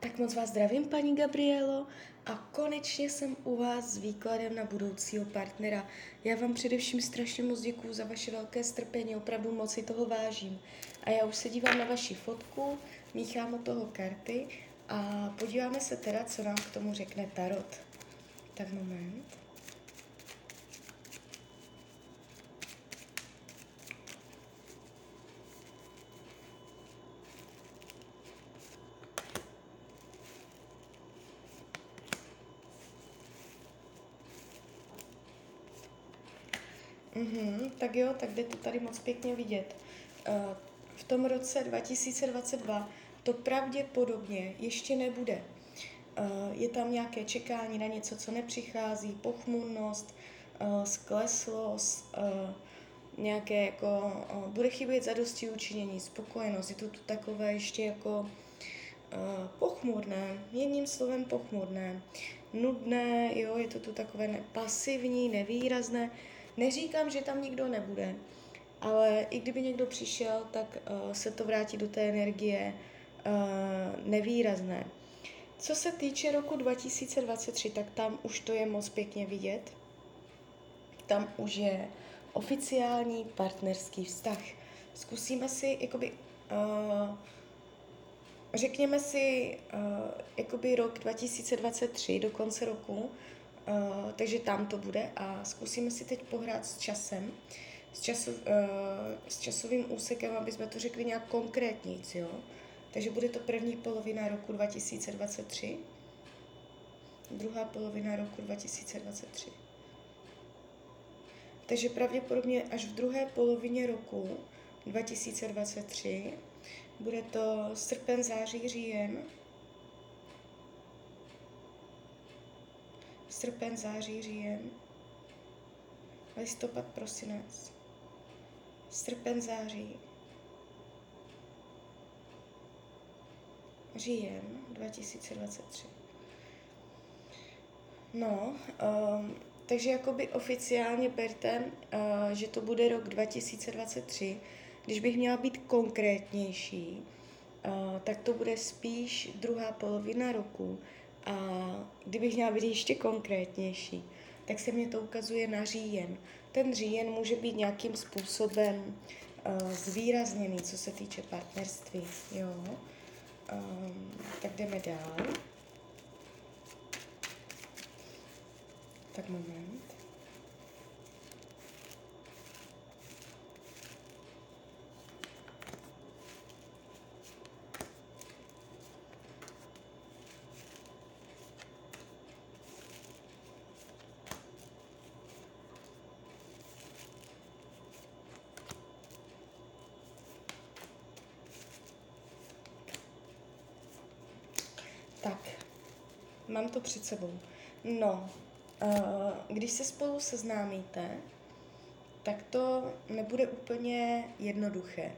Tak moc vás zdravím, paní Gabrielo, a konečně jsem u vás s výkladem na budoucího partnera. Já vám především strašně moc děkuju za vaše velké strpení, opravdu moc si toho vážím. A já už se dívám na vaši fotku, míchám od toho karty a podíváme se teda, co nám k tomu řekne Tarot. Tak moment. Mm-hmm, tak jo, tak jde to tady moc pěkně vidět. Uh, v tom roce 2022 to pravděpodobně ještě nebude. Uh, je tam nějaké čekání na něco, co nepřichází, pochmurnost, uh, skleslost, nějaké jako, bude chybět zadosti učinění, spokojenost, je to tu takové ještě jako pochmurné, jedním slovem pochmurné, nudné, jo, je to tu takové pasivní, nevýrazné, Neříkám, že tam nikdo nebude, ale i kdyby někdo přišel, tak uh, se to vrátí do té energie uh, nevýrazné. Co se týče roku 2023, tak tam už to je moc pěkně vidět. Tam už je oficiální partnerský vztah. Zkusíme si, jakoby, uh, řekněme si, uh, jakoby rok 2023 do konce roku, Uh, takže tam to bude a zkusíme si teď pohrát s časem, s, času, uh, s časovým úsekem, aby jsme to řekli nějak konkrétníc, jo. Takže bude to první polovina roku 2023, druhá polovina roku 2023. Takže pravděpodobně až v druhé polovině roku 2023 bude to srpen, září, říjen, srpen, září, říjen, listopad, prosinec, srpen, září, říjen 2023. No, um, takže jakoby oficiálně berte, uh, že to bude rok 2023. Když bych měla být konkrétnější, uh, tak to bude spíš druhá polovina roku, a kdybych měla být ještě konkrétnější, tak se mě to ukazuje na říjen. Ten říjen může být nějakým způsobem uh, zvýrazněný, co se týče partnerství. Jo? Um, tak jdeme dál. Tak moment. Tak, mám to před sebou. No, uh, když se spolu seznámíte, tak to nebude úplně jednoduché.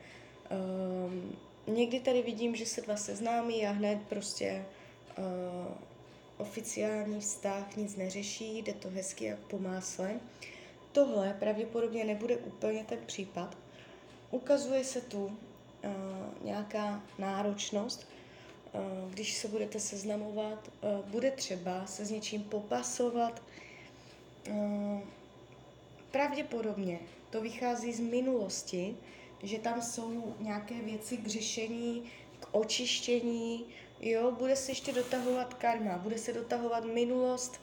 Uh, někdy tady vidím, že se dva seznámí a hned prostě uh, oficiální vztah nic neřeší, jde to hezky jak po másle. Tohle pravděpodobně nebude úplně ten případ. Ukazuje se tu nějaká náročnost, Eh, když se budete seznamovat, eh, bude třeba se s něčím popasovat. Eh, pravděpodobně to vychází z minulosti, že tam jsou nějaké věci k řešení, k očištění, jo, bude se ještě dotahovat karma, bude se dotahovat minulost,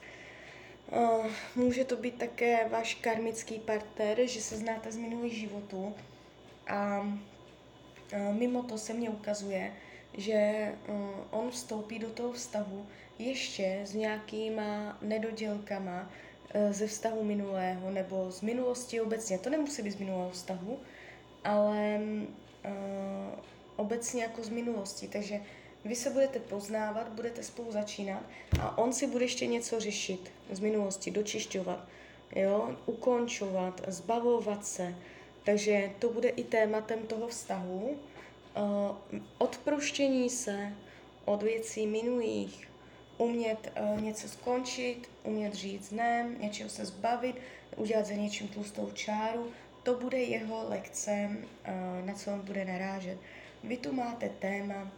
může to být také váš karmický partner, že se znáte z minulých životů. A mimo to se mně ukazuje, že uh, on vstoupí do toho vztahu ještě s nějakýma nedodělkama uh, ze vztahu minulého nebo z minulosti obecně. To nemusí být z minulého vztahu, ale uh, obecně jako z minulosti. Takže vy se budete poznávat, budete spolu začínat a on si bude ještě něco řešit z minulosti, dočišťovat, jo, ukončovat, zbavovat se. Takže to bude i tématem toho vztahu odproštění se od věcí minulých, umět uh, něco skončit, umět říct ne, něčeho se zbavit, udělat za něčím tlustou čáru, to bude jeho lekce, uh, na co on bude narážet. Vy tu máte téma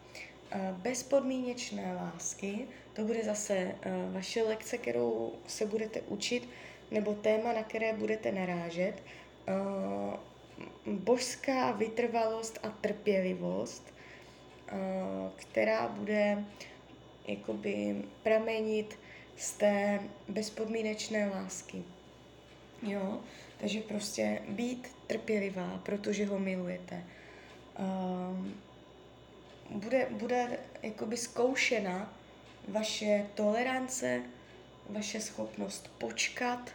bezpodmínečné lásky, to bude zase vaše lekce, kterou se budete učit, nebo téma, na které budete narážet. Božská vytrvalost a trpělivost, která bude jakoby pramenit z té bezpodmínečné lásky. Jo, takže prostě být trpělivá, protože ho milujete. Um, bude, bude jakoby zkoušena vaše tolerance, vaše schopnost počkat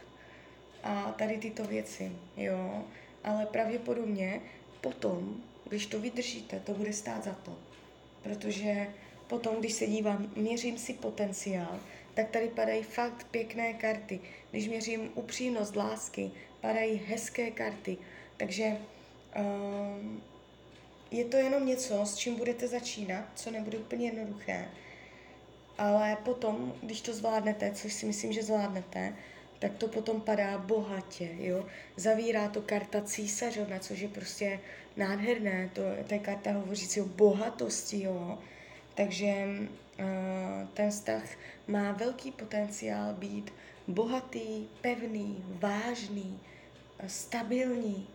a tady tyto věci, jo. Ale pravděpodobně potom, když to vydržíte, to bude stát za to. Protože potom, když se dívám, měřím si potenciál, tak tady padají fakt pěkné karty. Když měřím upřímnost lásky, padají hezké karty. Takže um, je to jenom něco, s čím budete začínat, co nebude úplně jednoduché. Ale potom, když to zvládnete, což si myslím, že zvládnete, tak to potom padá bohatě, jo. Zavírá to karta císařovna, což je prostě nádherné, to, to je karta hovořící o bohatosti, jo. Takže uh, ten vztah má velký potenciál být bohatý, pevný, vážný, stabilní,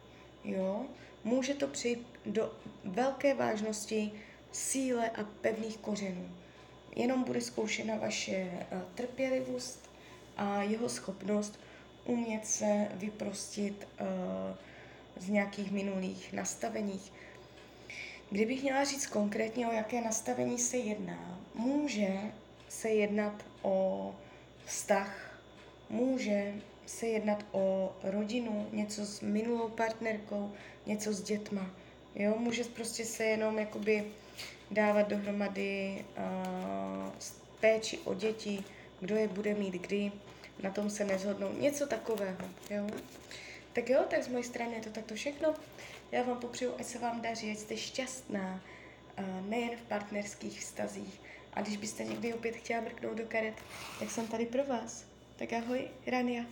jo. Může to přijít do velké vážnosti, síle a pevných kořenů. Jenom bude zkoušena vaše uh, trpělivost a jeho schopnost umět se vyprostit uh, z nějakých minulých nastaveních, Kdybych měla říct konkrétně, o jaké nastavení se jedná, může se jednat o vztah, může se jednat o rodinu, něco s minulou partnerkou, něco s dětma. Jo, může prostě se jenom jakoby dávat dohromady uh, péči o děti, kdo je bude mít kdy, na tom se nezhodnou, něco takového, jo. Tak jo, tak z mojej strany je to takto všechno. Já vám popřeju, ať se vám daří, ať jste šťastná, nejen v partnerských vztazích. A když byste někdy opět chtěla mrknout do karet, tak jsem tady pro vás. Tak ahoj, Rania.